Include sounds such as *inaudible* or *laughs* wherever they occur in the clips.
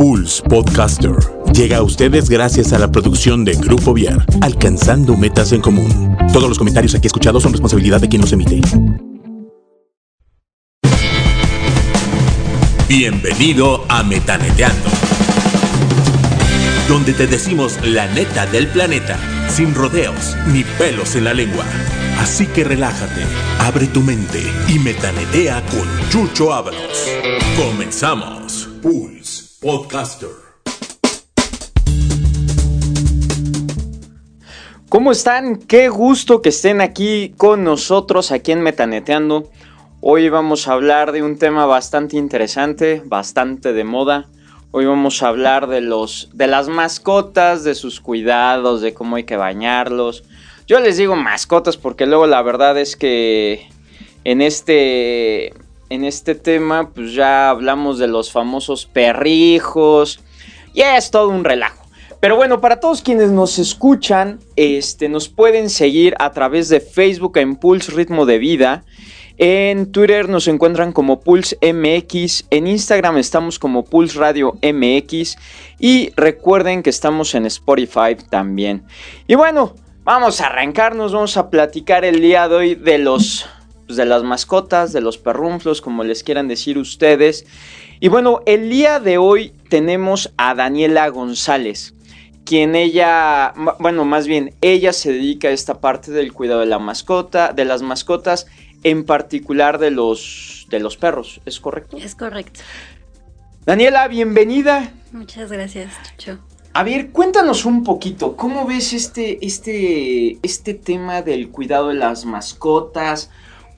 Pulse Podcaster llega a ustedes gracias a la producción de Grupo Viar, alcanzando metas en común. Todos los comentarios aquí escuchados son responsabilidad de quien los emite. Bienvenido a Metaneteando, donde te decimos la neta del planeta, sin rodeos ni pelos en la lengua. Así que relájate, abre tu mente y metanetea con Chucho Ábalos. Comenzamos. Pulse Podcaster. ¿Cómo están? Qué gusto que estén aquí con nosotros, aquí en Metaneteando. Hoy vamos a hablar de un tema bastante interesante, bastante de moda. Hoy vamos a hablar de los de las mascotas, de sus cuidados, de cómo hay que bañarlos. Yo les digo mascotas porque luego la verdad es que en este en este tema pues ya hablamos de los famosos perrijos. Y es todo un relajo. Pero bueno, para todos quienes nos escuchan, este, nos pueden seguir a través de Facebook en Pulse Ritmo de Vida. En Twitter nos encuentran como Pulse MX, en Instagram estamos como Pulse Radio MX y recuerden que estamos en Spotify también. Y bueno, vamos a arrancarnos, vamos a platicar el día de hoy de los pues, de las mascotas, de los perrunflos, como les quieran decir ustedes. Y bueno, el día de hoy tenemos a Daniela González quien ella, bueno, más bien ella se dedica a esta parte del cuidado de la mascota, de las mascotas, en particular de los, de los perros, ¿es correcto? Es correcto. Daniela, bienvenida. Muchas gracias, Chucho. A ver, cuéntanos un poquito, ¿cómo ves este, este, este tema del cuidado de las mascotas?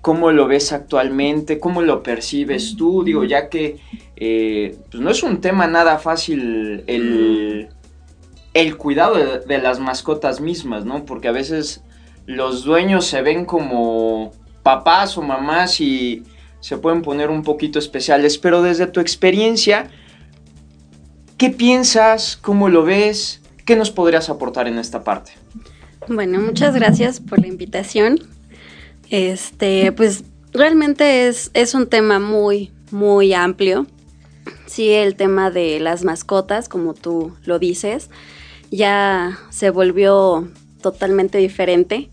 ¿Cómo lo ves actualmente? ¿Cómo lo percibes tú? Digo, ya que eh, pues no es un tema nada fácil el, el cuidado de, de las mascotas mismas, ¿no? Porque a veces los dueños se ven como papás o mamás y se pueden poner un poquito especiales, pero desde tu experiencia, ¿qué piensas? ¿Cómo lo ves? ¿Qué nos podrías aportar en esta parte? Bueno, muchas gracias por la invitación. Este, pues realmente es, es un tema muy, muy amplio. Sí, el tema de las mascotas, como tú lo dices, ya se volvió totalmente diferente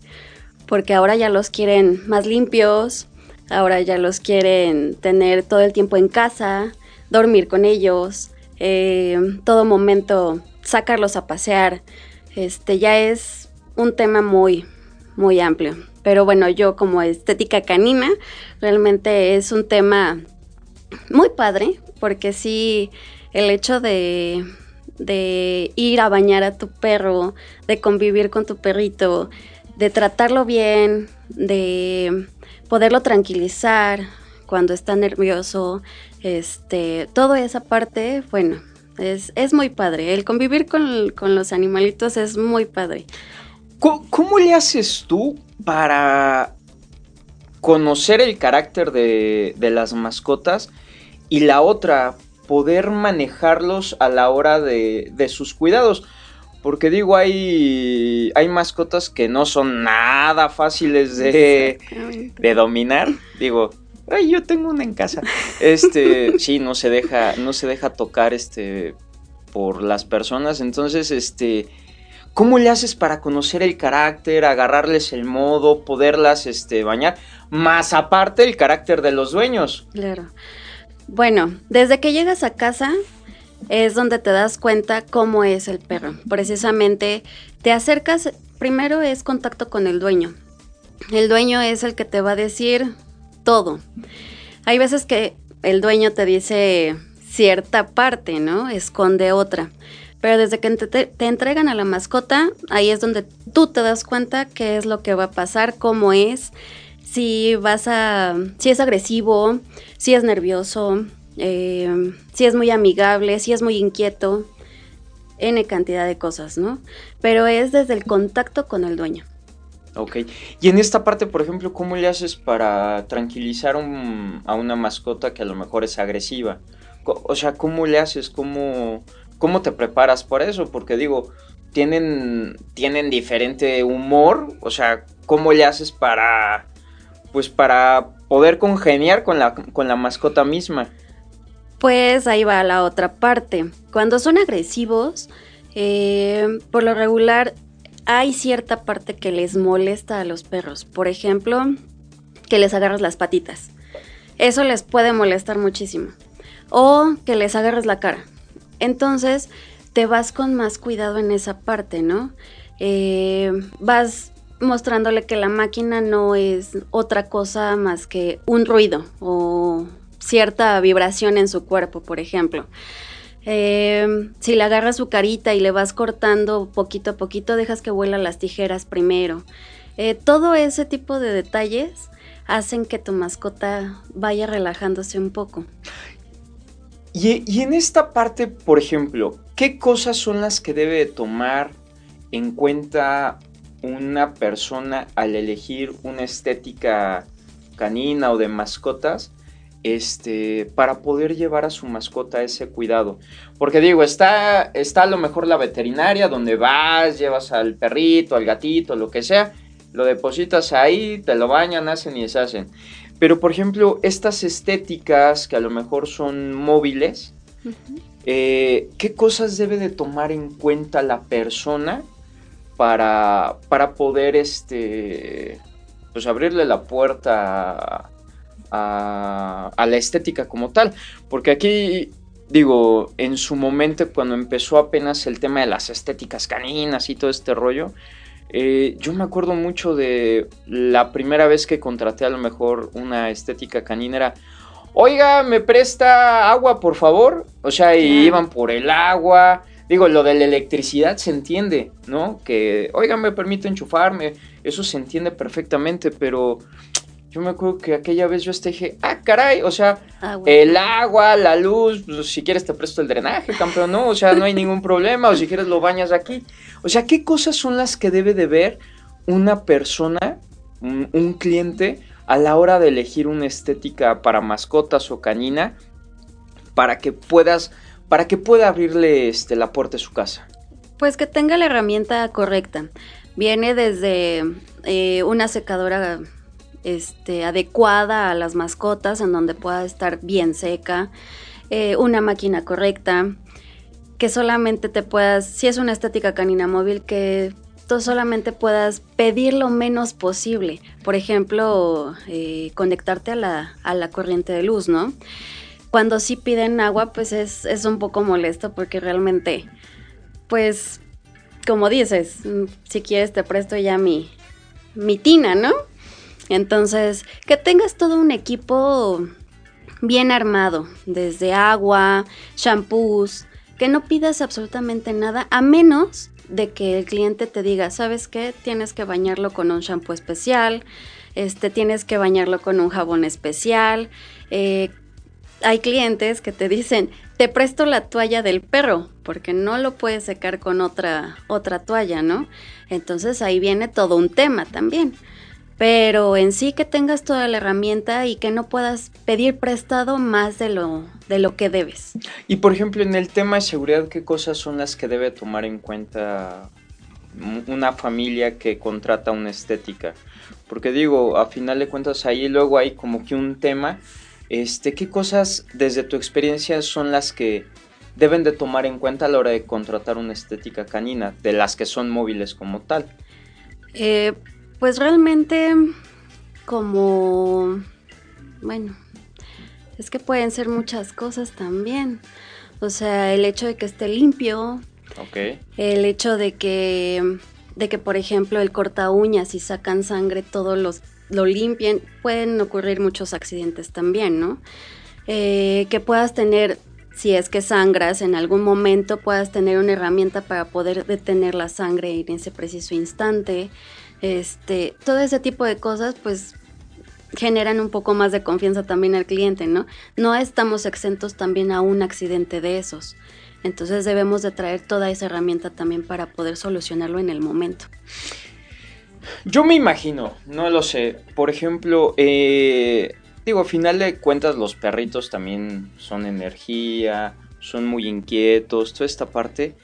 porque ahora ya los quieren más limpios, ahora ya los quieren tener todo el tiempo en casa, dormir con ellos, eh, todo momento sacarlos a pasear. Este ya es un tema muy, muy amplio. Pero bueno, yo como estética canina, realmente es un tema muy padre, porque sí, el hecho de, de ir a bañar a tu perro, de convivir con tu perrito, de tratarlo bien, de poderlo tranquilizar cuando está nervioso, este, toda esa parte, bueno, es, es muy padre. El convivir con, con, los animalitos es muy padre. ¿Cómo, ¿Cómo, le haces tú para conocer el carácter de, de las mascotas? Y la otra, poder manejarlos a la hora de, de sus cuidados. Porque digo, hay, hay mascotas que no son nada fáciles de, de dominar. Digo, ay, yo tengo una en casa. Este, *laughs* sí, no se deja, no se deja tocar este por las personas. Entonces, este, ¿cómo le haces para conocer el carácter, agarrarles el modo, poderlas este, bañar? Más aparte el carácter de los dueños. Claro. Bueno, desde que llegas a casa, es donde te das cuenta cómo es el perro. Precisamente te acercas, primero es contacto con el dueño. El dueño es el que te va a decir todo. Hay veces que el dueño te dice cierta parte, ¿no? Esconde otra. Pero desde que te, entregan a la mascota, ahí es donde tú te das cuenta qué es lo que va a pasar, cómo es, si vas a, si es agresivo, si es nervioso, eh, si es muy amigable, si es muy inquieto, N cantidad de cosas, ¿no? Pero es desde el contacto con el dueño. Ok. Y en esta parte, por ejemplo, ¿cómo le haces para tranquilizar un, a una mascota que a lo mejor es agresiva? O sea, ¿cómo le haces? ¿Cómo, cómo te preparas por eso? Porque digo, tienen, tienen diferente humor. O sea, ¿cómo le haces para, pues para poder congeniar con la, con la mascota misma? Pues ahí va la otra parte. Cuando son agresivos, eh, por lo regular hay cierta parte que les molesta a los perros. Por ejemplo, que les agarras las patitas. Eso les puede molestar muchísimo. O que les agarres la cara. Entonces, te vas con más cuidado en esa parte, ¿no? Eh, vas mostrándole que la máquina no es otra cosa más que un ruido o cierta vibración en su cuerpo, por ejemplo. Eh, si le agarras su carita y le vas cortando poquito a poquito, dejas que vuelan las tijeras primero. Eh, todo ese tipo de detalles hacen que tu mascota vaya relajándose un poco. Y, en esta parte, por ejemplo, ¿qué cosas son las que debe tomar en cuenta una persona al elegir una estética canina o de mascotas? este, para poder llevar a su mascota ese cuidado. Porque digo, está, está a lo mejor la veterinaria donde vas, llevas al perrito, al gatito, lo que sea, lo depositas ahí, te lo bañan, hacen y deshacen. Pero por ejemplo, estas estéticas que a lo mejor son móviles, eh, ¿qué cosas debe de tomar en cuenta la persona para, para poder este, pues abrirle la puerta a, la estética como tal. Porque aquí, digo, en su momento, cuando empezó apenas el tema de las estéticas caninas y todo este rollo, eh, yo me acuerdo mucho de la primera vez que contraté a lo mejor una estética canina era, oiga, ¿me presta agua, por favor? O sea, y iban por el agua. Digo, lo de la electricidad se entiende, ¿no? Que, oiga, me permite enchufarme, eso se entiende perfectamente, pero yo me acuerdo que aquella vez yo este dije, ah, caray, o sea, el agua, la luz, pues, si quieres te presto el drenaje, campeón, ¿no? O sea, no hay ningún problema, o si quieres lo bañas aquí. O sea, ¿qué cosas son las que debe de ver una persona, un, cliente, a la hora de elegir una estética para mascotas o canina, para que puedas, para que pueda abrirle este, la puerta de su casa? Pues que tenga la herramienta correcta. Viene desde eh, una secadora este, adecuada a las mascotas, en donde pueda estar bien seca, eh, una máquina correcta, que solamente te puedas, si es una estética canina móvil, que tú solamente puedas pedir lo menos posible. Por ejemplo, eh, conectarte a la, a la, corriente de luz, ¿no? Cuando sí piden agua, pues es, es un poco molesto porque realmente, pues, como dices, si quieres te presto ya mi, mi tina, ¿no? Entonces, que tengas todo un equipo bien armado, desde agua, shampoos, que no pidas absolutamente nada, a menos de que el cliente te diga, ¿sabes qué? Tienes que bañarlo con un shampoo especial, este, tienes que bañarlo con un jabón especial. Eh, hay clientes que te dicen, te presto la toalla del perro, porque no lo puedes secar con otra, otra toalla, ¿no? Entonces ahí viene todo un tema también pero en sí que tengas toda la herramienta y que no puedas pedir prestado más de lo, de lo que debes. Y por ejemplo, en el tema de seguridad, ¿qué cosas son las que debe tomar en cuenta una familia que contrata una estética? Porque digo, a final de cuentas ahí luego hay como que un tema, este, ¿qué cosas desde tu experiencia son las que deben de tomar en cuenta a la hora de contratar una estética canina, de las que son móviles como tal? Eh, pues realmente como, bueno, es que pueden ser muchas cosas también. O sea, el hecho de que esté limpio. El hecho de que, de que, por ejemplo, el corta uñas y sacan sangre, todos los lo limpien. Pueden ocurrir muchos accidentes también, ¿no? Eh, que puedas tener, si es que sangras en algún momento, puedas tener una herramienta para poder detener la sangre en ese preciso instante. Este, todo ese tipo de cosas, pues generan un poco más de confianza también al cliente, ¿no? No estamos exentos también a un accidente de esos. Entonces debemos de traer toda esa herramienta también para poder solucionarlo en el momento. Yo me imagino, no lo sé. Por ejemplo, eh, digo, a final de cuentas los perritos también son energía, son muy inquietos, toda esta parte.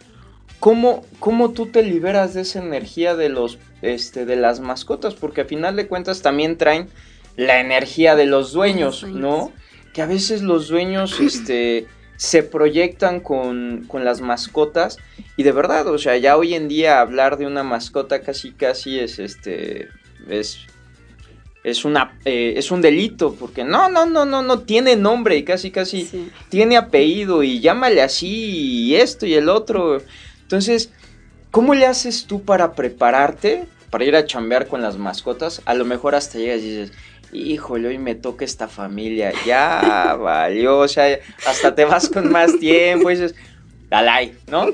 ¿Cómo, ¿Cómo tú te liberas de esa energía de los este, de las mascotas, porque a final de cuentas también traen la energía de los dueños, ¿no? que a veces los dueños, *clears throat* este, se proyectan con, con, las mascotas y de verdad, o sea, ya hoy en día hablar de una mascota casi casi es este es es una eh, es un delito porque no no no no no tiene nombre y casi casi tiene apellido y llámale así y esto y el otro entonces cómo le haces tú para prepararte para ir a chambear con las mascotas a lo mejor hasta llegas y dices híjole, hoy me toca esta familia, ya *laughs* valió, o sea, hasta te vas con más tiempo y dices, dalai, ¿no?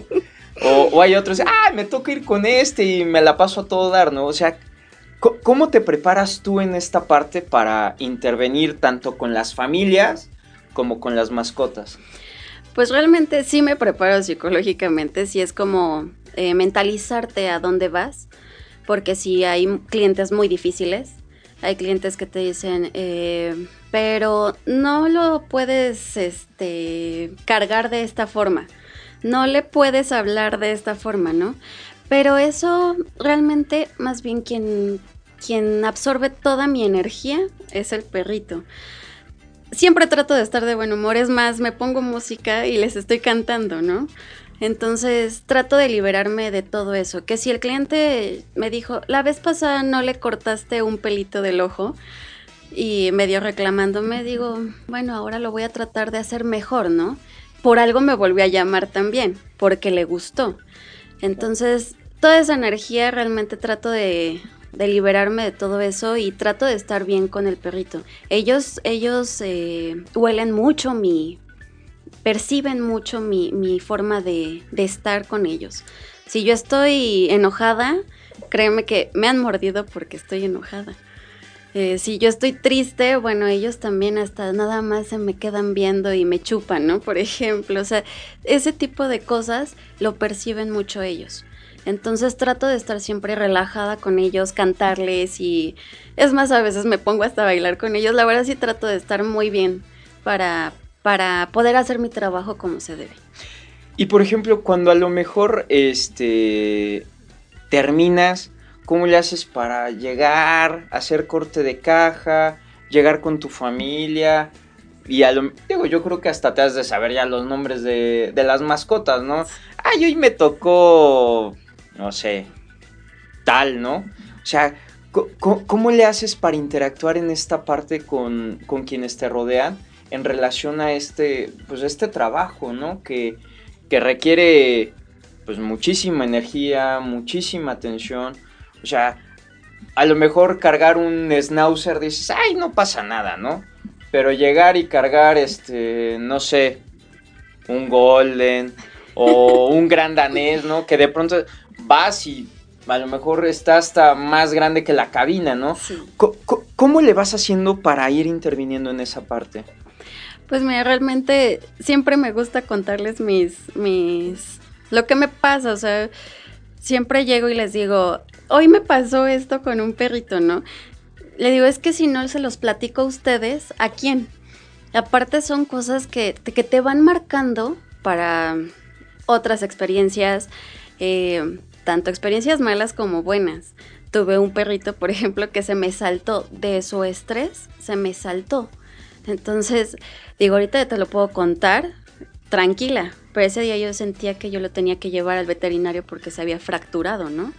O, hay otros, ah, me toca ir con este y me la paso a todo dar, ¿no? O sea, ¿cómo te preparas tú en esta parte para intervenir tanto con las familias como con las mascotas? Pues realmente sí me preparo psicológicamente, sí es como eh, mentalizarte a dónde vas, porque si hay clientes muy difíciles, hay clientes que te dicen, eh, pero no lo puedes este, cargar de esta forma, no le puedes hablar de esta forma, ¿no? Pero eso realmente, más bien quien, quien absorbe toda mi energía es el perrito. Siempre trato de estar de buen humor, es más, me pongo música y les estoy cantando, ¿no? Entonces trato de liberarme de todo eso. Que si el cliente me dijo, la vez pasada no le cortaste un pelito del ojo y medio reclamándome, digo, bueno, ahora lo voy a tratar de hacer mejor, ¿no? Por algo me volvió a llamar también, porque le gustó. Entonces, toda esa energía realmente trato de, liberarme de todo eso y trato de estar bien con el perrito. Ellos, ellos eh, huelen mucho mi, perciben mucho mi, forma de, estar con ellos. Si yo estoy enojada, créeme que me han mordido porque estoy enojada. Eh, si yo estoy triste, bueno, ellos también hasta nada más se me quedan viendo y me chupan, ¿no? Por ejemplo, o sea, ese tipo de cosas lo perciben mucho ellos. Entonces trato de estar siempre relajada con ellos, cantarles y es más, a veces me pongo hasta a bailar con ellos. La verdad sí trato de estar muy bien para, para poder hacer mi trabajo como se debe. Y por ejemplo, cuando a lo mejor este terminas, ¿cómo le haces para llegar, hacer corte de caja, llegar con tu familia? Y a lo, digo, yo creo que hasta te has de saber ya los nombres de, de las mascotas, ¿no? Ay, hoy me tocó, no sé, tal, ¿no? O sea, ¿cómo, le haces para interactuar en esta parte con, con quienes te rodean? en relación a este, pues este trabajo, ¿no? Que, que requiere pues muchísima energía, muchísima atención. O sea, a lo mejor cargar un schnauzer dices, ay, no pasa nada, ¿no? Pero llegar y cargar, este, no sé, un golden o un gran danés, ¿no? Que de pronto vas y a lo mejor está hasta más grande que la cabina, ¿no? ¿Cómo le vas haciendo para ir interviniendo en esa parte? Pues mira, realmente siempre me gusta contarles mis, mis, lo que me pasa, o sea, siempre llego y les digo, hoy me pasó esto con un perrito, ¿no? Le digo, es que si no se los platico a ustedes, ¿a quién? Aparte son cosas que, que te van marcando para otras experiencias, eh, tanto experiencias malas como buenas. Tuve un perrito, por ejemplo, que se me saltó de su estrés, se me saltó. Entonces, digo, ahorita te lo puedo contar tranquila, pero ese día yo sentía que yo lo tenía que llevar al veterinario porque se había fracturado, ¿no?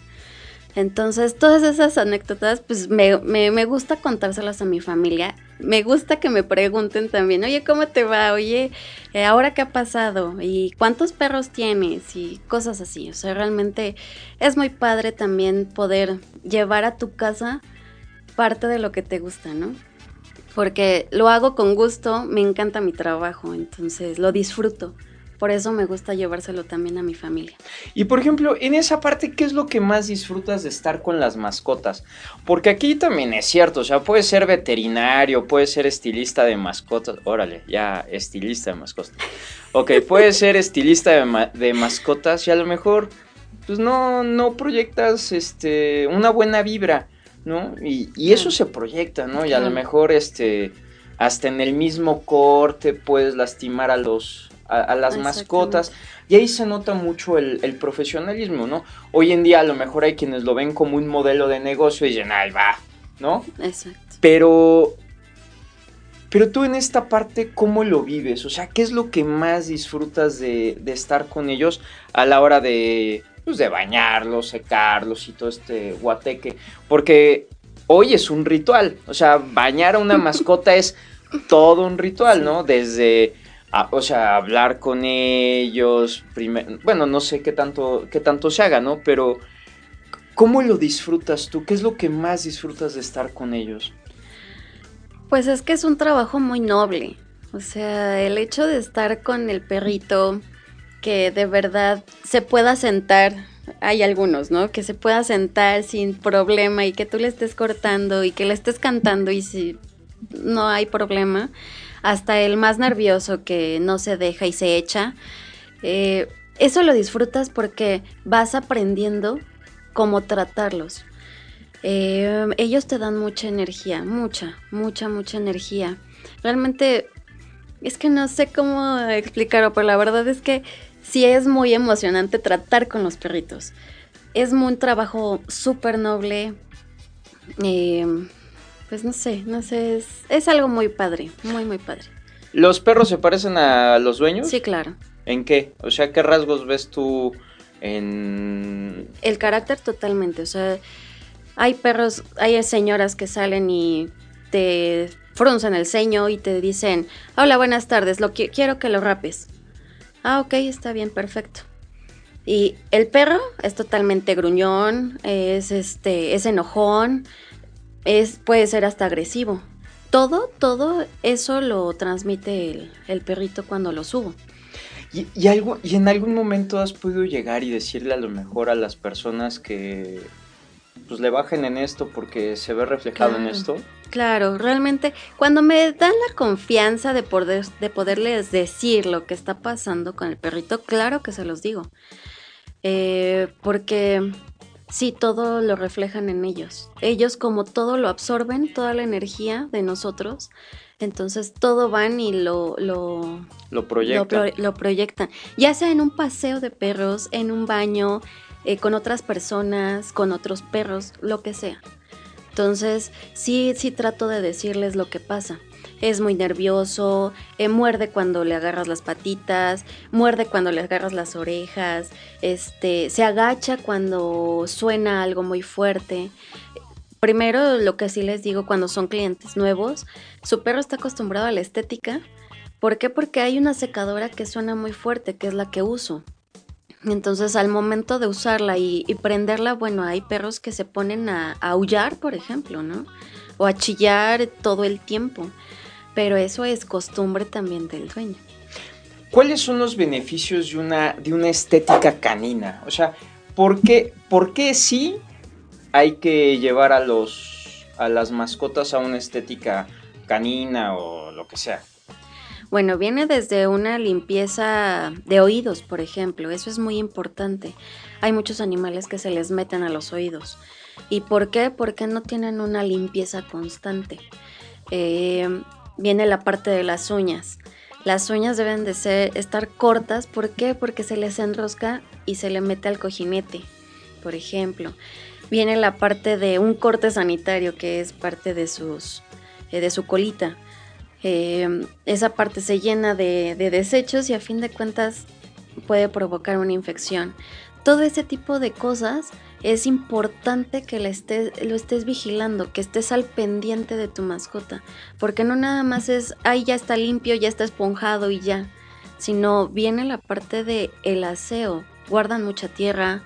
Entonces, todas esas anécdotas, pues me, me, gusta contárselas a mi familia. Me gusta que me pregunten también, oye, ¿cómo te va? Oye, eh, ¿ahora qué ha pasado? ¿Y cuántos perros tienes? Y cosas así. O sea, realmente es muy padre también poder llevar a tu casa parte de lo que te gusta, ¿no? porque lo hago con gusto, me encanta mi trabajo, entonces lo disfruto. Por eso me gusta llevárselo también a mi familia. Y por ejemplo, en esa parte, ¿qué es lo que más disfrutas de estar con las mascotas? Porque aquí también es cierto, o sea, puedes ser veterinario, puedes ser estilista de mascotas. Órale, ya, estilista de mascotas. Ok, puedes *laughs* ser estilista de, de mascotas y a lo mejor, pues no, no proyectas este, una buena vibra. ¿no? Y, eso se proyecta, ¿no? Y a lo mejor este hasta en el mismo corte puedes lastimar a los a, las mascotas y ahí se nota mucho el, profesionalismo, ¿no? Hoy en día a lo mejor hay quienes lo ven como un modelo de negocio y dicen, ay, va, ¿no? Exacto. Pero Pero tú en esta parte, ¿cómo lo vives? O sea, ¿qué es lo que más disfrutas de, de estar con ellos a la hora de, pues, de bañarlos, secarlos y todo este guateque? Porque hoy es un ritual. O sea, bañar a una mascota es todo un ritual, ¿no? Desde, o sea, hablar con ellos, bueno, no sé qué tanto, qué tanto se haga, ¿no? Pero, ¿cómo lo disfrutas tú? ¿Qué es lo que más disfrutas de estar con ellos? Pues es que es un trabajo muy noble. O sea, el hecho de estar con el perrito, que de verdad se pueda sentar hay algunos, ¿no? Que se pueda sentar sin problema y que tú le estés cortando y que le estés cantando y si no hay problema. Hasta el más nervioso que no se deja y se echa. Eh, eso lo disfrutas porque vas aprendiendo cómo tratarlos. Eh, ellos te dan mucha energía, mucha, mucha, mucha energía. Realmente es que no sé cómo explicarlo, pero la verdad es que sí es muy emocionante tratar con los perritos. Es un trabajo súper noble. Eh, pues no sé, no sé, es, algo muy padre, muy, muy padre. ¿Los perros se parecen a los dueños? Sí, claro. ¿En qué? O sea, ¿qué rasgos ves tú en...? El carácter totalmente, o sea, hay perros, hay señoras que salen y te fruncen el ceño y te dicen, hola, buenas tardes, lo quiero que lo rapes. Ah, ok, está bien, perfecto. Y el perro es totalmente gruñón, es este, es enojón, es, puede ser hasta agresivo. Todo, todo eso lo transmite el, perrito cuando lo subo. Y, algo, ¿Y en algún momento has podido llegar y decirle a lo mejor a las personas que pues le bajen en esto porque se ve reflejado en esto? Claro, realmente cuando me dan la confianza de, poder, de poderles decir lo que está pasando con el perrito, claro que se los digo. Eh, porque sí, todo lo reflejan en ellos. Ellos como todo lo absorben, toda la energía de nosotros. Entonces todo van y lo, lo, lo, proyectan. lo, proyectan. Ya sea en un paseo de perros, en un baño, eh, con otras personas, con otros perros, lo que sea. Entonces, sí, sí trato de decirles lo que pasa. Es muy nervioso, eh, muerde cuando le agarras las patitas, muerde cuando le agarras las orejas, este, se agacha cuando suena algo muy fuerte. Primero, lo que sí les digo cuando son clientes nuevos, su perro está acostumbrado a la estética. ¿Por qué? Porque hay una secadora que suena muy fuerte, que es la que uso. Entonces al momento de usarla y, prenderla, bueno, hay perros que se ponen a, aullar, por ejemplo, ¿no? O a chillar todo el tiempo. Pero eso es costumbre también del dueño. ¿Cuáles son los beneficios de una, de una estética canina? O sea, ¿por qué, ¿por qué sí hay que llevar a, los, a las mascotas a una estética canina o lo que sea? Bueno, viene desde una limpieza de oídos, por ejemplo. Eso es muy importante. Hay muchos animales que se les meten a los oídos. ¿Y por qué? Porque no tienen una limpieza constante. Eh, viene la parte de las uñas. Las uñas deben de ser, estar cortas. ¿Por qué? Porque se les enrosca y se le mete al cojinete, por ejemplo. Viene la parte de un corte sanitario que es parte de, sus, eh, de su colita. Eh, esa parte se llena de, desechos y a fin de cuentas puede provocar una infección. Todo ese tipo de cosas es importante que lo estés vigilando, que estés al pendiente de tu mascota, porque no nada más es, ay, ya está limpio, ya está esponjado y ya, sino viene la parte de el aseo. Guardan mucha tierra,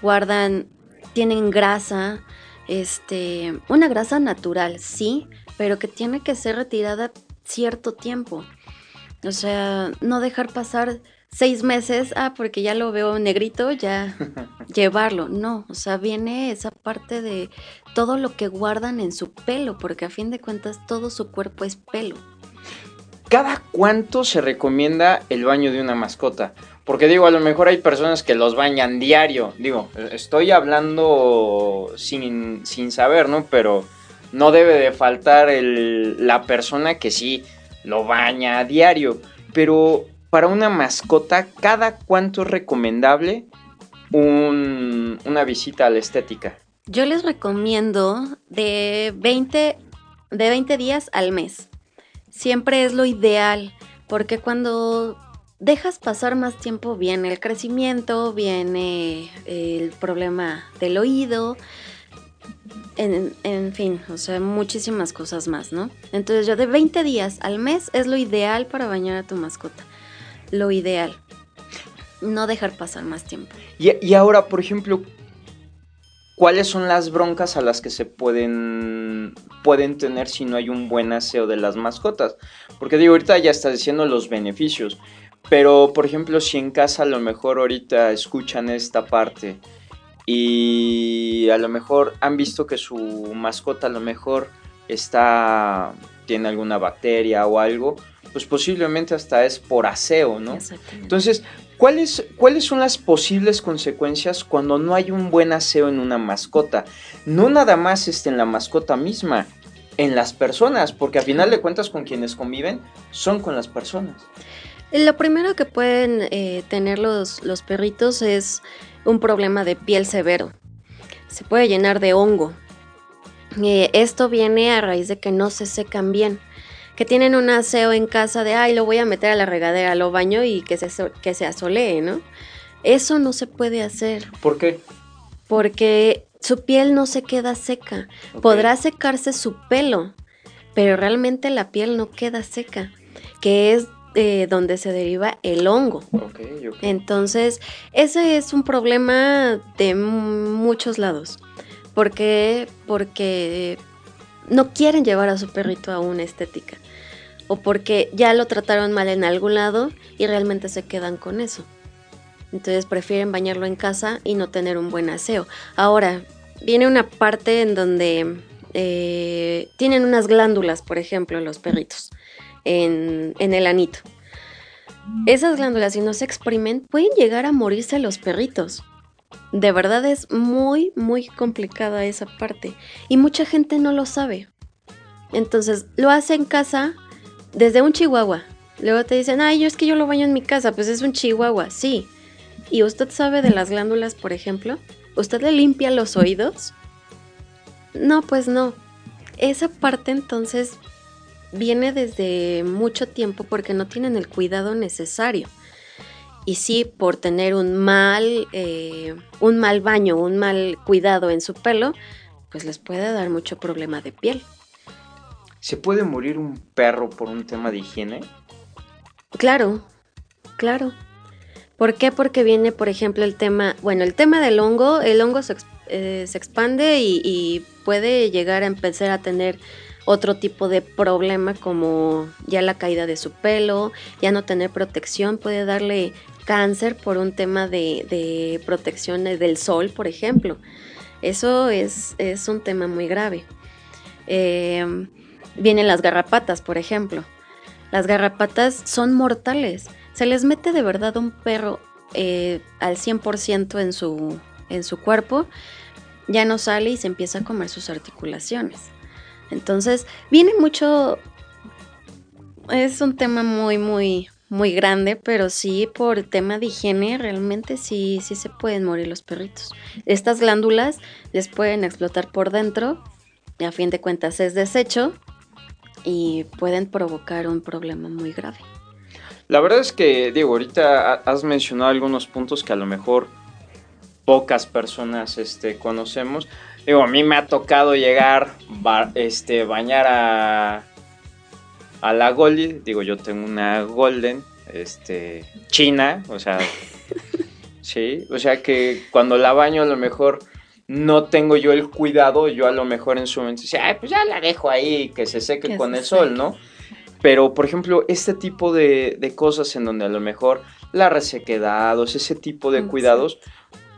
guardan, tienen grasa, este, una grasa natural, sí, pero que tiene que ser retirada cierto tiempo. O sea, no dejar pasar seis meses, ah, porque ya lo veo negrito, ya *laughs* llevarlo. No, o sea, viene esa parte de todo lo que guardan en su pelo, porque a fin de cuentas todo su cuerpo es pelo. ¿Cada cuánto se recomienda el baño de una mascota? Porque digo, a lo mejor hay personas que los bañan diario. Digo, estoy hablando sin, sin saber, ¿no? Pero no debe de faltar la persona que sí lo baña a diario. Pero para una mascota, ¿cada cuánto es recomendable una visita a la estética? Yo les recomiendo de 20, de 20 días al mes. siempre es lo ideal, porque cuando dejas pasar más tiempo viene el crecimiento, viene el problema del oído, en, en, fin, o sea, muchísimas cosas más, ¿no? Entonces yo de 20 días al mes es lo ideal para bañar a tu mascota. Lo ideal. No dejar pasar más tiempo. Y, ahora, por ejemplo, ¿cuáles son las broncas a las que se pueden, pueden tener si no hay un buen aseo de las mascotas? Porque digo, ahorita ya estás diciendo los beneficios, pero por ejemplo, si en casa a lo mejor ahorita escuchan esta parte y a lo mejor han visto que su mascota a lo mejor está tiene alguna bacteria o algo, pues posiblemente hasta es por aseo, ¿no? Entonces, ¿cuáles, ¿cuáles son las posibles consecuencias cuando no hay un buen aseo en una mascota? No nada más este, en la mascota misma, en las personas, porque a final de cuentas con quienes conviven son con las personas. Lo primero que pueden eh, tener los, los perritos es un problema de piel severo. Se puede llenar de hongo. Eh, esto viene a raíz de que no se secan bien. Que tienen un aseo en casa de, ay, lo voy a meter a la regadera, lo baño y que se, que se asolee, ¿no? Eso no se puede hacer. ¿Por qué? Porque su piel no se queda seca. Podrá secarse su pelo, pero realmente la piel no queda seca, que es eh, donde se deriva el hongo. Entonces, ese es un problema de muchos lados. ¿Por qué? Porque no quieren llevar a su perrito a una estética. O porque ya lo trataron mal en algún lado y realmente se quedan con eso. Entonces prefieren bañarlo en casa y no tener un buen aseo. Ahora, viene una parte en donde eh, tienen unas glándulas, por ejemplo, los perritos en, el anito. Esas glándulas, si no se exprimen, pueden llegar a morirse los perritos. De verdad es muy, muy complicada esa parte. Y mucha gente no lo sabe. Entonces, lo hace en casa desde un chihuahua. Luego te dicen, ay, yo es que yo lo baño en mi casa. Pues es un chihuahua, sí. ¿Y usted sabe de las glándulas, por ejemplo? ¿Usted le limpia los oídos? No, pues no. Esa parte entonces viene desde mucho tiempo porque no tienen el cuidado necesario. Y sí, por tener un mal, eh, un mal baño, un mal cuidado en su pelo, pues les puede dar mucho problema de piel. ¿Se puede morir un perro por un tema de higiene? Claro, claro. ¿Por qué? Porque viene, por ejemplo, el tema, bueno, el tema del hongo, el hongo se, eh, expande y, puede llegar a empezar a tener otro tipo de problema como ya la caída de su pelo, ya no tener protección, puede darle cáncer por un tema de, protección del sol, por ejemplo. Eso es, un tema muy grave. Eh, vienen las garrapatas, por ejemplo. Las garrapatas son mortales. Se les mete de verdad un perro eh, al 100% en su, en su cuerpo, ya no sale y se empieza a comer sus articulaciones. Entonces, viene mucho, es un tema muy, muy, muy grande, pero sí por tema de higiene realmente sí, sí se pueden morir los perritos. Estas glándulas les pueden explotar por dentro, y a fin de cuentas es desecho y pueden provocar un problema muy grave. La verdad es que, Diego, ahorita has mencionado algunos puntos que a lo mejor pocas personas este, conocemos. Digo, a mí me ha tocado llegar, este, bañar a, a la Goldie. Digo, yo tengo una Golden, este, china, o sea, *laughs* sí, o sea que cuando la baño a lo mejor no tengo yo el cuidado, yo a lo mejor en su momento dice, ay, pues ya la dejo ahí, que se seque con el sol, ¿no? Pero, por ejemplo, este tipo de, de, cosas en donde a lo mejor la resequedad, o ese tipo de mm, cuidados,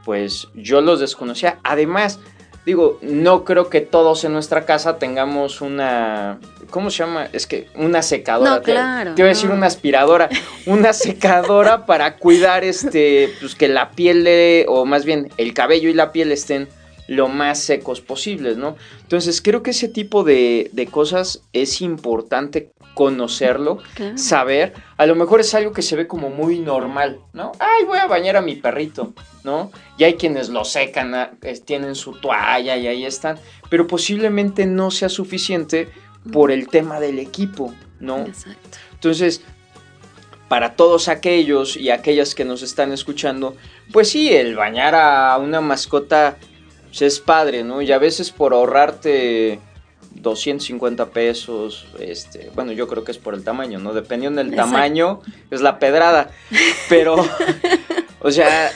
pues yo los desconocía. Además, digo, no creo que todos en nuestra casa tengamos una, ¿cómo se llama? Es que una secadora. No, claro. Te, iba a decir una aspiradora, una *laughs* secadora para cuidar este, pues que la piel de, o más bien el cabello y la piel estén lo más secos posibles, ¿no? Entonces creo que ese tipo de, de cosas es importante conocerlo, saber, a lo mejor es algo que se ve como muy normal, ¿no? Ay, voy a bañar a mi perrito, ¿no? Y hay quienes lo secan, ah, tienen su toalla y ahí están, pero posiblemente no sea suficiente por el tema del equipo, ¿no? Exacto. Entonces, para todos aquellos y aquellas que nos están escuchando, pues sí, el bañar a una mascota pues, es padre, ¿no? Y a veces por ahorrarte 250 pesos, este, bueno, yo creo que es por el tamaño, ¿no? Dependiendo del Exacto. tamaño, es la pedrada. Pero, o sea,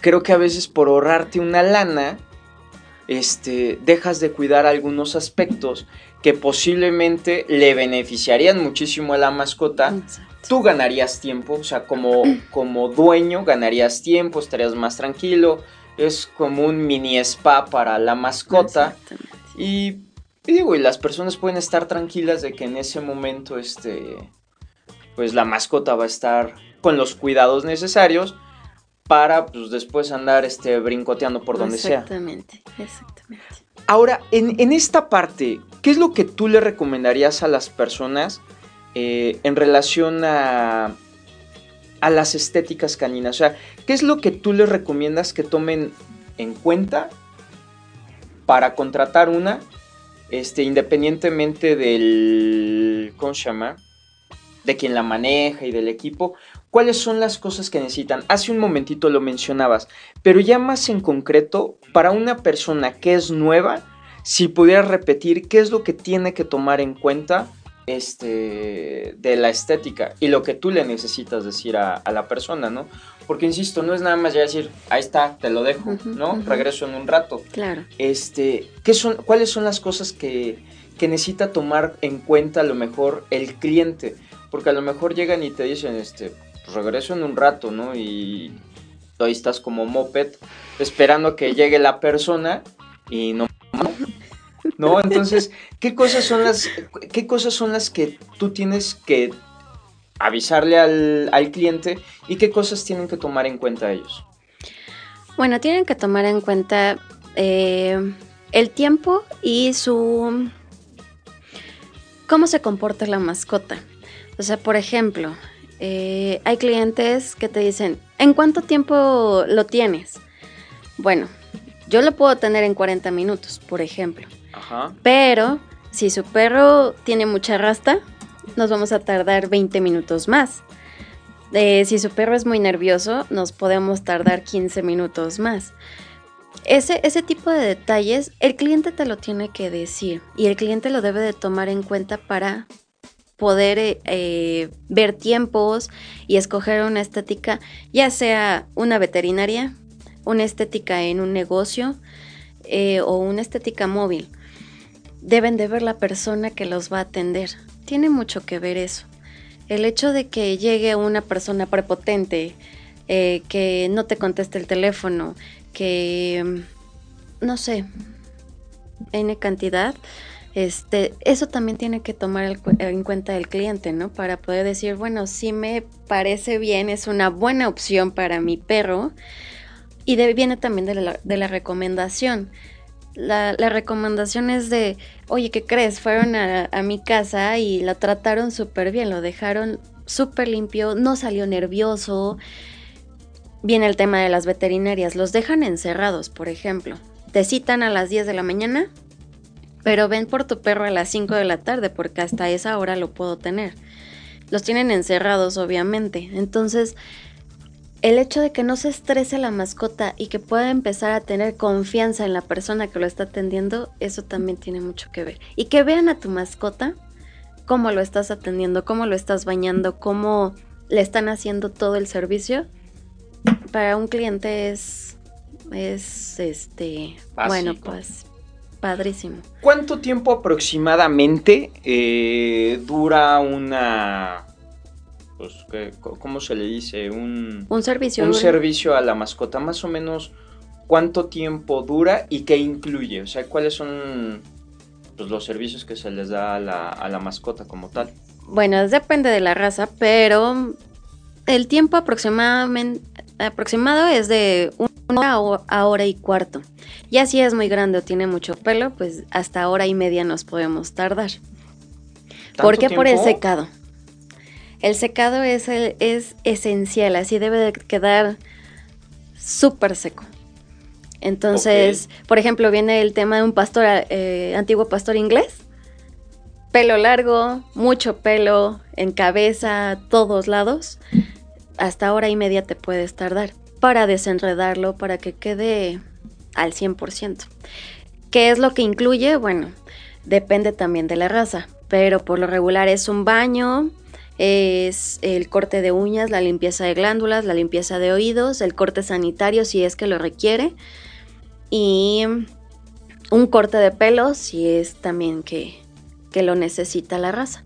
creo que a veces por ahorrarte una lana, este, dejas de cuidar algunos aspectos que posiblemente le beneficiarían muchísimo a la mascota. Exacto. Tú ganarías tiempo, o sea, como, como dueño ganarías tiempo, estarías más tranquilo. Es como un mini spa para la mascota. Exactamente. Y, y digo, y las personas pueden estar tranquilas de que en ese momento, este, pues la mascota va a estar con los cuidados necesarios para, pues después andar, este, brincoteando por donde sea. Exactamente, exactamente. Ahora, en, en esta parte, ¿qué es lo que tú le recomendarías a las personas eh, en relación a, a las estéticas caninas? O sea, ¿qué es lo que tú les recomiendas que tomen en cuenta para contratar una, este, independientemente del, ¿cómo se llama? De quien la maneja y del equipo. ¿Cuáles son las cosas que necesitan? Hace un momentito lo mencionabas, pero ya más en concreto, para una persona que es nueva, si pudieras repetir qué es lo que tiene que tomar en cuenta este, de la estética y lo que tú le necesitas decir a, a la persona, ¿no? Porque insisto, no es nada más ya decir, ahí está, te lo dejo, ¿no? Regreso en un rato. Claro. Este, ¿qué son, ¿Cuáles son las cosas que, que necesita tomar en cuenta a lo mejor el cliente? Porque a lo mejor llegan y te dicen, este, pues regreso en un rato, ¿no? Y ahí estás como moped esperando que llegue la persona y no ¿no? Entonces, ¿qué cosas son las qué cosas son las que tú tienes que avisarle al, al cliente y qué cosas tienen que tomar en cuenta ellos? Bueno, tienen que tomar en cuenta eh, el tiempo y su... cómo se comporta la mascota. O sea, por ejemplo, eh, hay clientes que te dicen, ¿en cuánto tiempo lo tienes? Bueno, yo lo puedo tener en 40 minutos, por ejemplo. Pero si su perro tiene mucha rasta, nos vamos a tardar 20 minutos más. Eh, si su perro es muy nervioso, nos podemos tardar 15 minutos más. Ese, ese tipo de detalles, el cliente te lo tiene que decir y el cliente lo debe de tomar en cuenta para poder eh, eh, ver tiempos y escoger una estética, ya sea una veterinaria, una estética en un negocio o una estética móvil. Deben de ver la persona que los va a atender. Tiene mucho que ver eso. El hecho de que llegue una persona prepotente, eh, que no te conteste el teléfono, que mm, no sé, N cantidad, este, eso también tiene que tomar en cuenta el cliente, ¿no? Para poder decir, bueno, sí me parece bien, es una buena opción para mi perro. Y viene también de la recomendación. La, la recomendación es de, oye, ¿qué crees? Fueron a, a mi casa y lo trataron súper bien, lo dejaron súper limpio, no salió nervioso. Viene el tema de las veterinarias, los dejan encerrados, por ejemplo. Te citan a las 10 de la mañana, pero ven por tu perro a las 5 de la tarde, porque hasta esa hora lo puedo tener. Los tienen encerrados, obviamente. Entonces, el hecho de que no se estrese la mascota y que pueda empezar a tener confianza en la persona que lo está atendiendo, eso también tiene mucho que ver. Y que vean a tu mascota cómo lo estás atendiendo, cómo lo estás bañando, cómo le están haciendo todo el servicio. Para un cliente es, es este, bueno, pues padrísimo. ¿Cuánto tiempo aproximadamente eh, dura una... Pues, ¿qué- ¿cómo se le dice? Un, Un servicio. un servicio a la mascota. Más o menos, ¿cuánto tiempo dura y qué incluye? O sea, ¿cuáles son pues, los servicios que se les da a la, a la mascota como tal? Bueno, depende de la raza, pero el tiempo aproximadamente, aproximado es de una ho- a hora y cuarto. Ya si es muy grande o tiene mucho pelo, pues hasta hora y media nos podemos tardar. ¿Por ¿Tanto qué? Por el secado. El secado es, el- es esencial, así debe de quedar súper seco. Entonces, por ejemplo, viene el tema de un pastor, eh, antiguo pastor inglés. pelo largo, mucho pelo en cabeza, todos lados, hasta hora y media te puedes tardar para desenredarlo, para que quede al 100%. ¿Qué es lo que incluye? Bueno, depende también de la raza, pero por lo regular es un baño, es el corte de uñas, la limpieza de glándulas, la limpieza de oídos, el corte sanitario si es que lo requiere y un corte de pelo si es también que, que lo necesita la raza.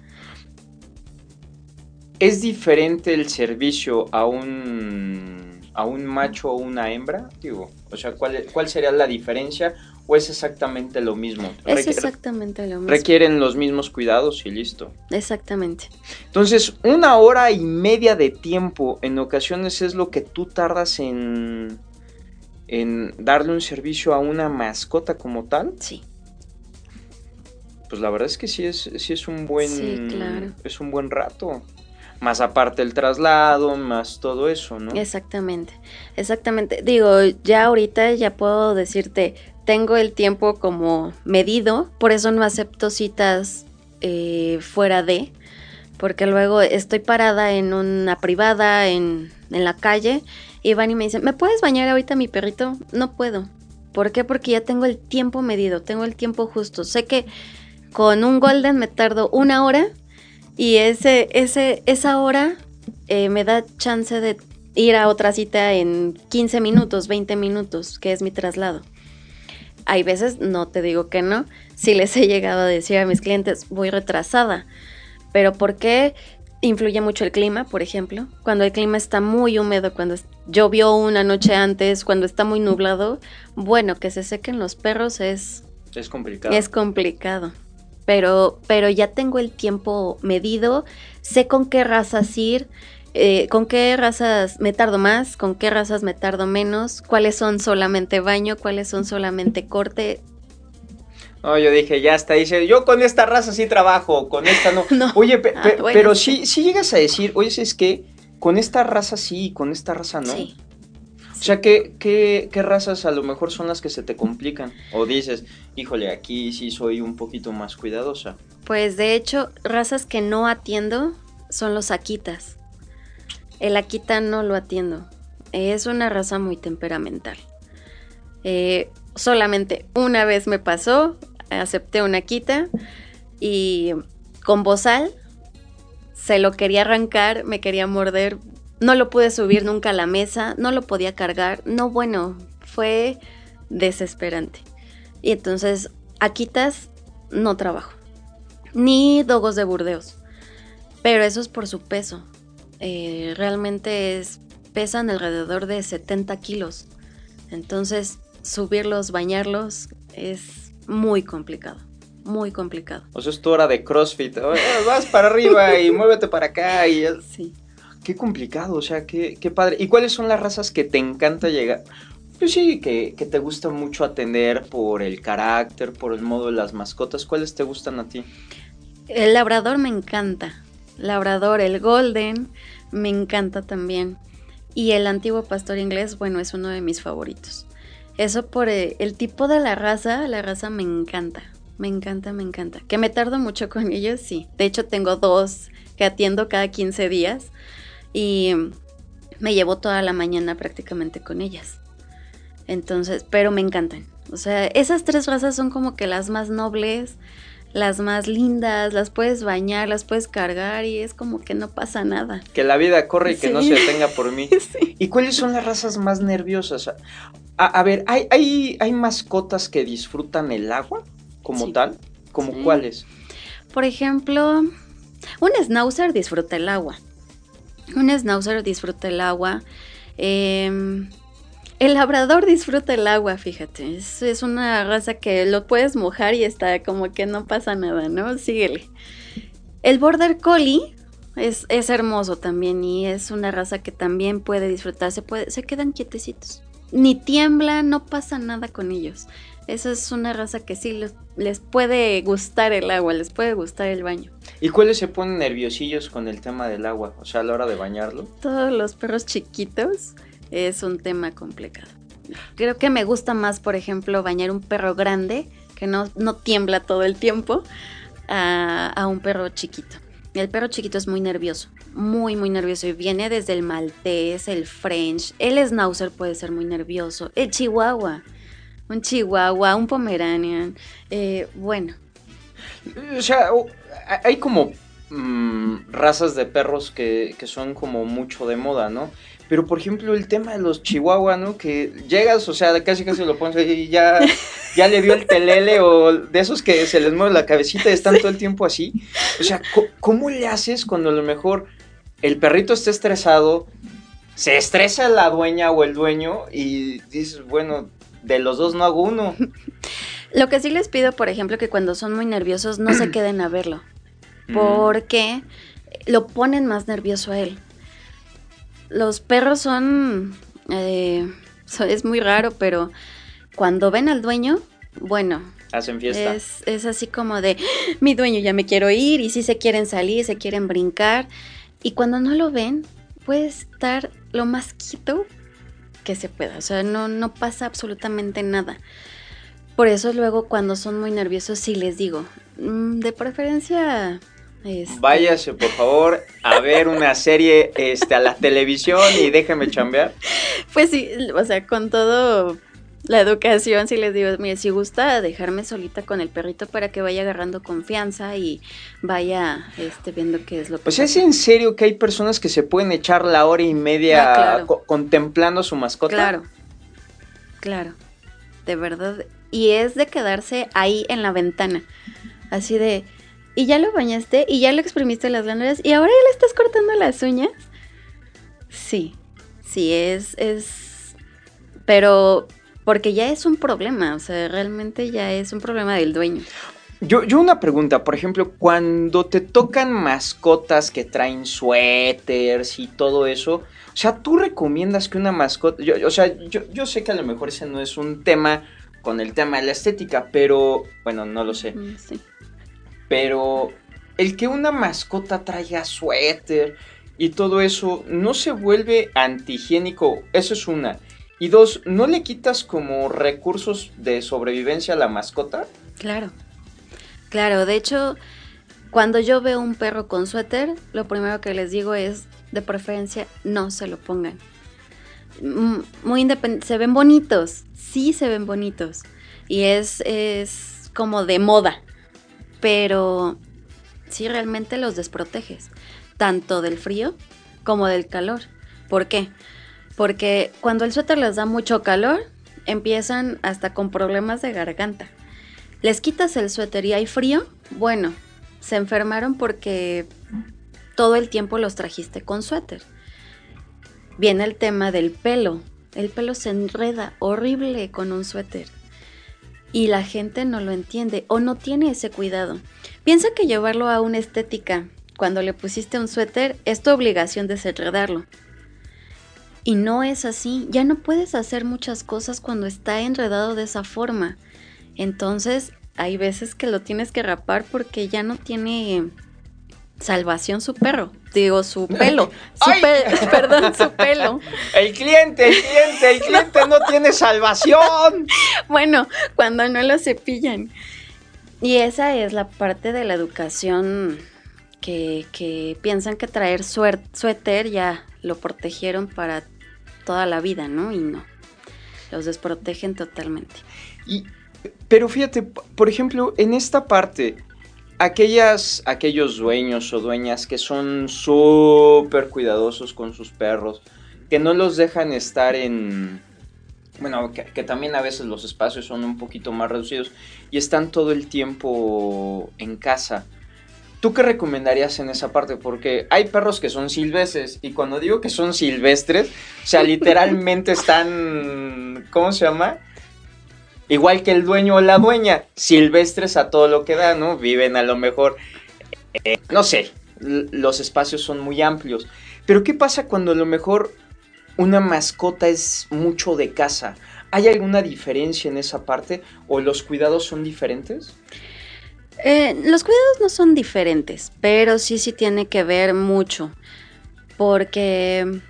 ¿Es diferente el servicio a un, a un macho o una hembra? Digo, o sea, ¿cuál, ¿cuál sería la diferencia o es exactamente lo mismo? Es exactamente lo mismo. Requieren los mismos cuidados y listo. Exactamente. Entonces, una hora y media de tiempo en ocasiones es lo que tú tardas en, en darle un servicio a una mascota como tal. Sí. Pues la verdad es que sí es, sí es un buen. Sí, claro. Es un buen rato. Más aparte el traslado, más todo eso, ¿no? Exactamente, exactamente. Digo, ya ahorita ya puedo decirte, tengo el tiempo como medido, por eso no acepto citas eh, fuera de, porque luego estoy parada en una privada, en, en la calle, y van y me dicen, ¿me puedes bañar ahorita mi perrito? No puedo. ¿Por qué? Porque ya tengo el tiempo medido, tengo el tiempo justo. Sé que con un golden me tardo una hora y ese, ese, esa hora eh, me da chance de ir a otra cita en 15 minutos, 20 minutos, que es mi traslado. Hay veces, no te digo que no, si les he llegado a decir a mis clientes, voy retrasada. Pero ¿por qué? Influye mucho el clima, por ejemplo. Cuando el clima está muy húmedo, cuando llovió una noche antes, cuando está muy nublado, bueno, que se sequen los perros es... Es complicado. Es complicado pero, pero ya tengo el tiempo medido, sé con qué razas ir, eh, con qué razas me tardo más, con qué razas me tardo menos, cuáles son solamente baño, cuáles son solamente corte. No, yo dije, ya está, dice, yo con esta raza sí trabajo, con esta no. *laughs* Oye, ah, pero sí, sí llegas a decir, oye, es que con esta raza sí, con esta raza no. Sí. O sea, ¿qué, ¿qué, qué, razas a lo mejor son las que se te complican? O dices, híjole, aquí sí soy un poquito más cuidadosa. Pues de hecho, razas que no atiendo son los Akitas. El Akita no lo atiendo. Es una raza muy temperamental. Eh, solamente una vez me pasó, acepté una Akita y con bozal se lo quería arrancar, me quería morder, no lo pude subir nunca a la mesa, no lo podía cargar. No, bueno, fue desesperante. Y entonces, Aquitas no trabajo. Ni dogos de Burdeos. Pero eso es por su peso. Eh, realmente es, pesan alrededor de 70 kilos. Entonces, subirlos, bañarlos es muy complicado. Muy complicado. O sea, es tu hora de CrossFit. Vas para arriba y *laughs* muévete para acá y... Sí. Qué complicado, o sea, qué, qué padre. ¿Y cuáles son las razas que te encanta llegar? Pues sí, que, que, te gusta mucho atender por el carácter, por el modo de las mascotas. ¿Cuáles te gustan a ti? El labrador me encanta. Labrador, el golden, me encanta también. Y el antiguo pastor inglés, bueno, es uno de mis favoritos. Eso por el, el tipo de la raza, la raza me encanta. Me encanta, me encanta. Que me tardo mucho con ellos, sí. De hecho, tengo dos que atiendo cada 15 días y me llevo toda la mañana prácticamente con ellas. Entonces, pero me encantan. O sea, esas tres razas son como que las más nobles, las más lindas, las puedes bañar, las puedes cargar y es como que no pasa nada. Que la vida corre y que no se detenga por mí. *laughs* ¿Y cuáles son las razas más nerviosas? A, ver, ¿hay, hay, ¿hay, mascotas que disfrutan el agua como tal? ¿Como cuáles? Por ejemplo, un schnauzer disfruta el agua. Un schnauzer disfruta el agua. Em, el labrador disfruta el agua, fíjate. Es, una raza que lo puedes mojar y está como que no pasa nada, ¿no? Síguele. El border collie es, es, hermoso también y es una raza que también puede disfrutar. Se, puede, se quedan quietecitos. Ni tiembla, no pasa nada con ellos. Esa es una raza que sí les, puede gustar el agua, les puede gustar el baño. ¿Y cuáles se ponen nerviosillos con el tema del agua? O sea, a la hora de bañarlo. Todos los perros chiquitos es un tema complicado. Creo que me gusta más, por ejemplo, bañar un perro grande que no, no tiembla todo el tiempo a, un perro chiquito. El perro chiquito es muy nervioso, muy, muy nervioso. Y viene desde el maltés, el French, el schnauzer puede ser muy nervioso, el chihuahua, un chihuahua, un pomeranian. Eh, bueno. O sea, hay como mm, razas de perros que, que son como mucho de moda, ¿no? Pero, por ejemplo, el tema de los chihuahua, ¿no? Que llegas, o sea, casi casi lo pones ahí y ya, ya le dio el telele o de esos que se les mueve la cabecita y están todo el tiempo así. O sea, ¿cómo le haces cuando a lo mejor el perrito está estresado, se estresa la dueña o el dueño y dices, bueno, de los dos no hago uno? Lo que sí les pido, por ejemplo, que cuando son muy nerviosos no se queden a verlo. *clears throat* Mm. Porque lo ponen más nervioso a él los perros son, eh, es muy raro, pero cuando ven al dueño, bueno. Hacen fiesta. Es, así como de, mi dueño ya me quiero ir y si se quieren salir, se quieren brincar. Y cuando no lo ven, puede estar lo más quito que se pueda. O sea, no, no pasa absolutamente nada. Por eso luego cuando son muy nerviosos sí les digo, mm, de preferencia este. Váyase, por favor, a ver una serie este, a la televisión y déjame chambear. *laughs* Pues sí, o sea, con todo la educación, si les digo, mire, si gusta dejarme solita con el perrito para que vaya agarrando confianza y vaya este, viendo qué es lo que Pues es en serio que hay personas que se pueden echar la hora y media ah, contemplando su mascota. Claro, claro, de verdad. Y es de quedarse ahí en la ventana, así de y ya lo bañaste y ya lo exprimiste las glándulas y ahora ya le estás cortando las uñas. Sí, sí, es, es, pero porque ya es un problema, o sea, realmente ya es un problema del dueño. Yo, yo una pregunta, por ejemplo, cuando te tocan mascotas que traen suéteres y todo eso, o sea, ¿tú recomiendas que una mascota, yo, o sea, yo, yo sé que a lo mejor ese no es un tema con el tema de la estética, pero bueno, no lo sé. Sí. Pero el que una mascota traiga suéter y todo eso no se vuelve antihigiénico, eso es una. Y dos, ¿no le quitas como recursos de sobrevivencia a la mascota? Claro, claro, de hecho, cuando yo veo un perro con suéter, lo primero que les digo es, de preferencia, no se lo pongan. Muy independiente, se ven bonitos, sí se ven bonitos. Y es, es como de moda, pero sí realmente los desproteges, tanto del frío como del calor. ¿Por qué? Porque cuando el suéter les da mucho calor, empiezan hasta con problemas de garganta. Les quitas el suéter y hay frío, bueno, se enfermaron porque todo el tiempo los trajiste con suéter. Viene el tema del pelo. El pelo se enreda horrible con un suéter y la gente no lo entiende o no tiene ese cuidado. Piensa que llevarlo a una estética cuando le pusiste un suéter es tu obligación desenredarlo. Y no es así, ya no puedes hacer muchas cosas cuando está enredado de esa forma. Entonces, hay veces que lo tienes que rapar porque ya no tiene salvación su perro. Digo, su *laughs* pelo. Su *laughs* perdón, su pelo. El cliente, el cliente, el cliente no. tiene salvación. *laughs* Bueno, cuando no lo cepillan. Y esa es la parte de la educación que, que piensan que traer suéter ya lo protegieron para toda la vida, ¿no? Y no. Los desprotegen totalmente. Y, pero fíjate, por ejemplo, en esta parte, aquellas, aquellos dueños o dueñas que son súper cuidadosos con sus perros, que no los dejan estar en... Bueno, que, también a veces los espacios son un poquito más reducidos y están todo el tiempo en casa. ¿Tú qué recomendarías en esa parte? Porque hay perros que son silvestres y cuando digo que son silvestres, o sea, *laughs* literalmente están, ¿cómo se llama? Igual que el dueño o la dueña, silvestres a todo lo que da, ¿no? Viven a lo mejor, eh, no sé, los espacios son muy amplios. Pero ¿qué pasa cuando a lo mejor una mascota es mucho de casa? ¿Hay alguna diferencia en esa parte o los cuidados son diferentes? Eh, los cuidados no son diferentes, pero sí, sí tiene que ver mucho. Porque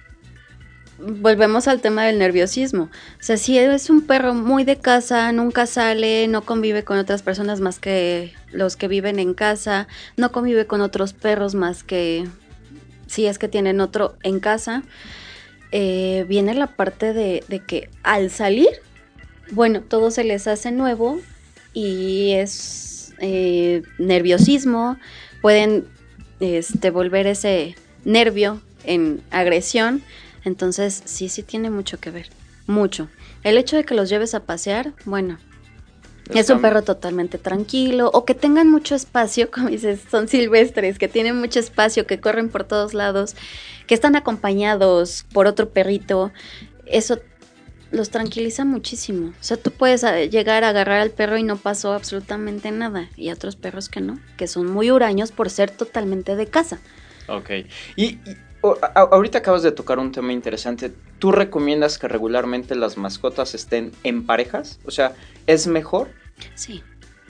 volvemos al tema del nerviosismo. O sea, si es un perro muy de casa, nunca sale, no convive con otras personas más que los que viven en casa, no convive con otros perros más que si es que tienen otro en casa, eh, viene la parte de, que al salir, bueno, todo se les hace nuevo y es eh, nerviosismo, pueden este, volver ese nervio en agresión entonces, sí, sí tiene mucho que ver, mucho. El hecho de que los lleves a pasear, bueno, es un perro totalmente tranquilo o que tengan mucho espacio, *laughs* como dices, son silvestres, que tienen mucho espacio, que corren por todos lados, que están acompañados por otro perrito. Eso los tranquiliza muchísimo. O sea, tú puedes eh, llegar a agarrar al perro y no pasó absolutamente nada. Y otros perros que no, que son muy huraños por ser totalmente de casa. Ok. y ahorita acabas de tocar un tema interesante. ¿Tú recomiendas que regularmente las mascotas estén en parejas? O sea, ¿es mejor? Sí,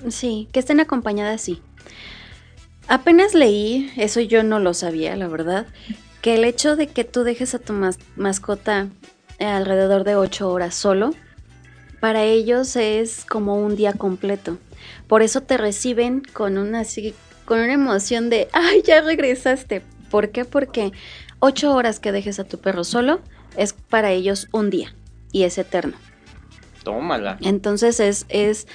sí, que estén acompañadas, sí. Apenas leí, eso yo no lo sabía, la verdad, que el hecho de que tú dejes a tu mascota alrededor de ocho horas solo, para ellos es como un día completo. Por eso te reciben con una, con una emoción de, ay, ya regresaste. ¿Por qué? Porque Ocho horas que dejes a tu perro solo es para ellos un día y es eterno. Tómala. Entonces es, es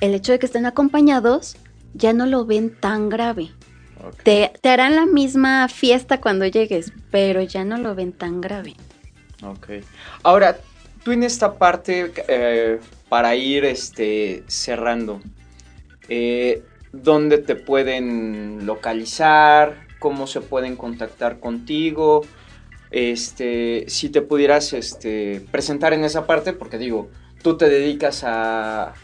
el hecho de que estén acompañados, ya no lo ven tan grave. Te, harán la misma fiesta cuando llegues, pero ya no lo ven tan grave. Ok. Ahora, tú en esta parte, eh, para ir este, cerrando, eh, ¿dónde te pueden localizar? Cómo se pueden contactar contigo, este, si te pudieras este, presentar en esa parte, porque digo, tú te dedicas a,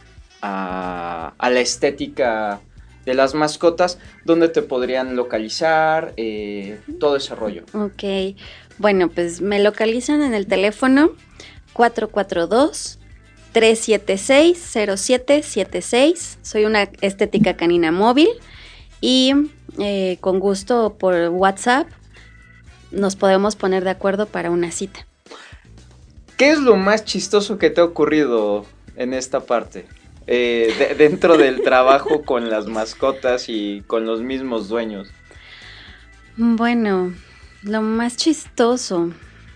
a, la estética de las mascotas, ¿dónde te podrían localizar? Eh, todo ese rollo. Ok, bueno, pues me localizan en el teléfono 442 376-0776. Soy una estética canina móvil y eh, con gusto por WhatsApp nos podemos poner de acuerdo para una cita. ¿Qué es lo más chistoso que te ha ocurrido en esta parte? Eh, dentro del *laughs* trabajo con las mascotas y con los mismos dueños. Bueno, lo más chistoso.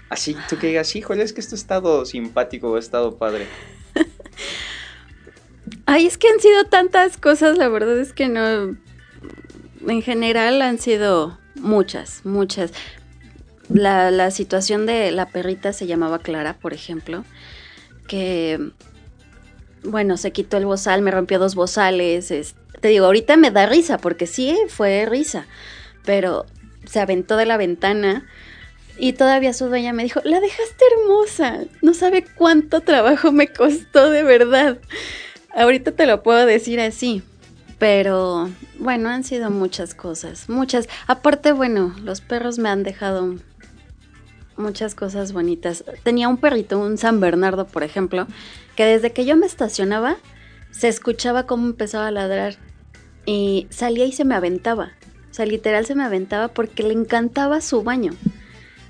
Así, tú que digas, híjole, es que esto ha estado simpático, ha estado padre. *laughs* Ay, es que han sido tantas cosas, la verdad es que no, en general han sido muchas, muchas. La, situación de la perrita se llamaba Clara, por ejemplo, que, bueno, se quitó el bozal, me rompió dos bozales. te digo, ahorita me da risa, porque sí, fue risa, pero se aventó de la ventana. Y todavía su dueña me dijo, la dejaste hermosa, no sabe cuánto trabajo me costó de verdad. Ahorita te lo puedo decir así, pero bueno, han sido muchas cosas, muchas. Aparte, bueno, los perros me han dejado muchas cosas bonitas. Tenía un perrito, un San Bernardo, por ejemplo, que desde que yo me estacionaba, se escuchaba cómo empezaba a ladrar y salía y se me aventaba. O sea, literal se me aventaba porque le encantaba su baño.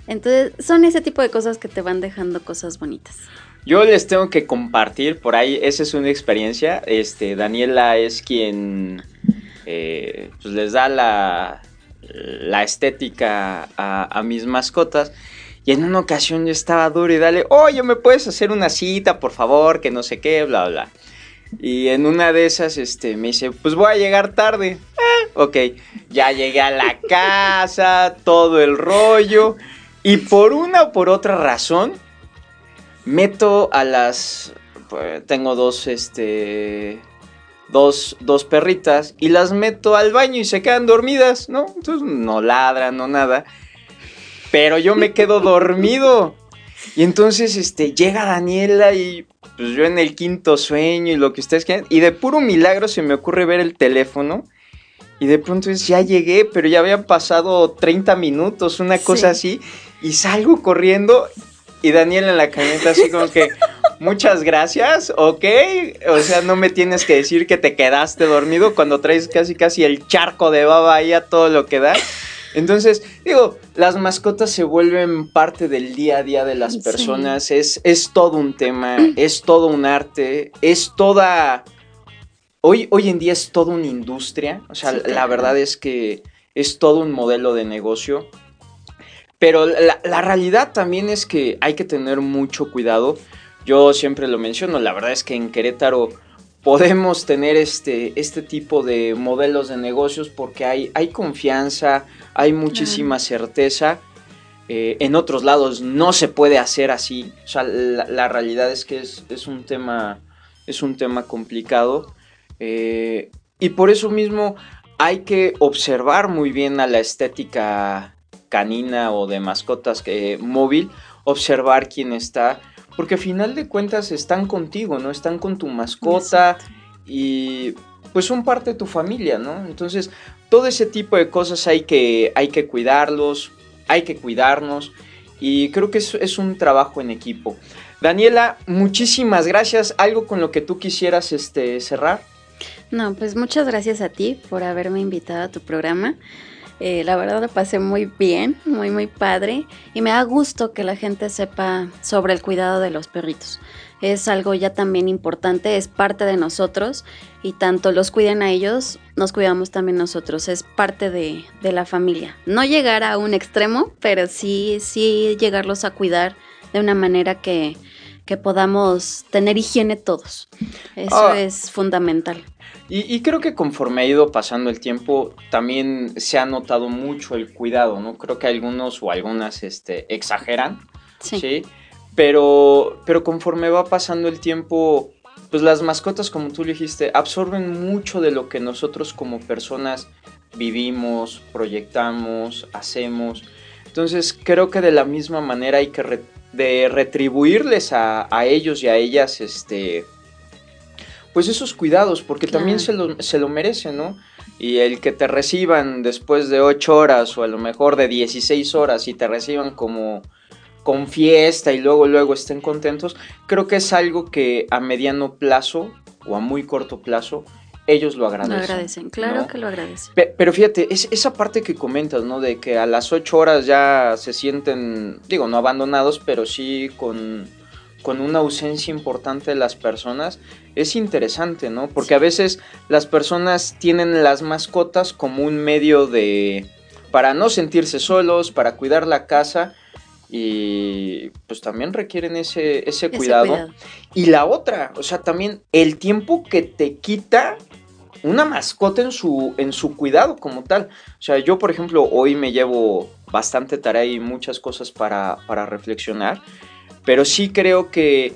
Entonces, son ese tipo de cosas que te van dejando cosas bonitas. Yo les tengo que compartir por ahí, esa es una experiencia. Este, Daniela es quien eh, pues les da la, la estética a, mis mascotas. Y en una ocasión yo estaba duro y dale, oye, ¿me puedes hacer una cita, por favor? Que no sé qué, bla, bla. Y en una de esas, este, me dice, pues voy a llegar tarde. Ah, ok, ya llegué a la casa, todo el rollo. Y por una o por otra razón, meto a las... Pues, tengo dos, este... Dos, dos perritas y las meto al baño y se quedan dormidas, ¿no? Entonces no ladran, no nada. Pero yo me quedo *laughs* dormido. Y entonces este, llega Daniela y pues yo en el quinto sueño y lo que ustedes quieran. Y de puro milagro se me ocurre ver el teléfono. Y de pronto es, ya llegué, pero ya habían pasado 30 minutos, una cosa así. Y salgo corriendo y Daniel en la camioneta así como que, muchas gracias, ok. O sea, no me tienes que decir que te quedaste dormido cuando traes casi casi el charco de baba ahí a todo lo que da. Entonces, digo, las mascotas se vuelven parte del día a día de las personas. Es, es todo un tema, es todo un arte, es toda. Hoy, hoy en día es toda una industria. O sea, la verdad es que es todo un modelo de negocio. Pero la, la, realidad también es que hay que tener mucho cuidado. Yo siempre lo menciono, la verdad es que en Querétaro podemos tener este, este tipo de modelos de negocios porque hay, hay confianza, hay muchísima certeza. Eh, en otros lados no se puede hacer así. O sea, la, realidad es que es, un tema, es un tema complicado. Eh, y por eso mismo hay que observar muy bien a la estética canina o de mascotas que, móvil, observar quién está porque a final de cuentas están contigo, ¿no? Están con tu mascota y pues son parte de tu familia, ¿no? Entonces, todo ese tipo de cosas hay que, hay que cuidarlos, hay que cuidarnos y creo que es, es un trabajo en equipo. Daniela, muchísimas gracias. ¿Algo con lo que tú quisieras este, cerrar? No, pues muchas gracias a ti por haberme invitado a tu programa. Eh, la verdad lo pasé muy bien, muy, muy padre. Y me da gusto que la gente sepa sobre el cuidado de los perritos. Es algo ya también importante, es parte de nosotros y tanto los cuiden a ellos, nos cuidamos también nosotros, es parte de, de la familia. No llegar a un extremo, pero sí, sí llegarlos a cuidar de una manera que, que podamos tener higiene todos. Eso ah. es fundamental. Y, creo que conforme ha ido pasando el tiempo, también se ha notado mucho el cuidado, ¿no? Creo que algunos o algunas este, exageran, sí. Pero, pero conforme va pasando el tiempo, pues las mascotas, como tú dijiste, absorben mucho de lo que nosotros como personas vivimos, proyectamos, hacemos. Entonces creo que de la misma manera hay que de retribuirles a, a, ellos y a ellas este, pues esos cuidados, porque también se lo, se lo merecen, ¿no? Y el que te reciban después de 8 horas o a lo mejor de 16 horas y te reciban como con fiesta y luego luego estén contentos, creo que es algo que a mediano plazo o a muy corto plazo ellos lo agradecen. Lo agradecen, claro que lo agradecen. pero fíjate, es, esa parte que comentas, ¿no? De que a las 8 horas ya se sienten, digo, no abandonados, pero sí con con una ausencia importante de las personas, es interesante, ¿no? Porque a veces las personas tienen las mascotas como un medio de... para no sentirse solos, para cuidar la casa y pues también requieren ese, ese, cuidado. Y la otra, o sea, también el tiempo que te quita una mascota en su, en su cuidado como tal. O sea, yo por ejemplo hoy me llevo bastante tarea y muchas cosas para, para reflexionar. Pero sí creo que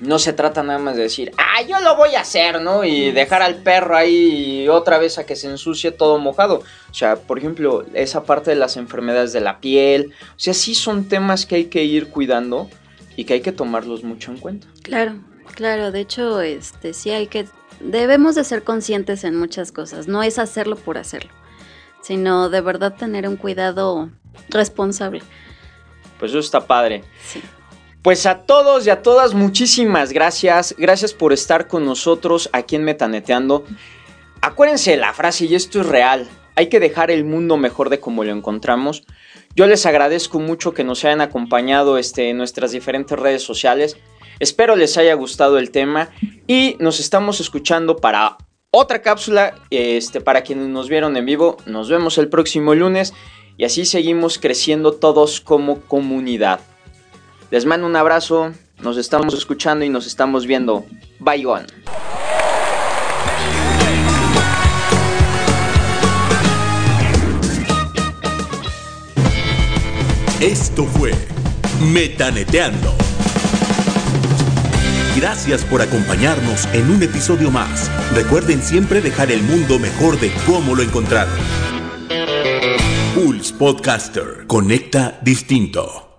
no se trata nada más de decir, ah, yo lo voy a hacer, ¿no? Y dejar al perro ahí otra vez a que se ensucie todo mojado. O sea, por ejemplo, esa parte de las enfermedades de la piel. O sea, sí son temas que hay que ir cuidando y que hay que tomarlos mucho en cuenta. Claro, claro. De hecho, este, sí hay que, debemos de ser conscientes en muchas cosas. No es hacerlo por hacerlo, sino de verdad tener un cuidado responsable. Pues eso está padre. Pues a todos y a todas, muchísimas gracias. Gracias por estar con nosotros aquí en Metaneteando. Acuérdense de la frase, y esto es real. Hay que dejar el mundo mejor de como lo encontramos. Yo les agradezco mucho que nos hayan acompañado este, en nuestras diferentes redes sociales. Espero les haya gustado el tema y nos estamos escuchando para otra cápsula. Este, para quienes nos vieron en vivo, nos vemos el próximo lunes y así seguimos creciendo todos como comunidad. Les mando un abrazo, nos estamos escuchando y nos estamos viendo. Bye on. Esto fue Metaneteando. Gracias por acompañarnos en un episodio más. Recuerden siempre dejar el mundo mejor de cómo lo encontraron. Pulse Podcaster. Conecta distinto.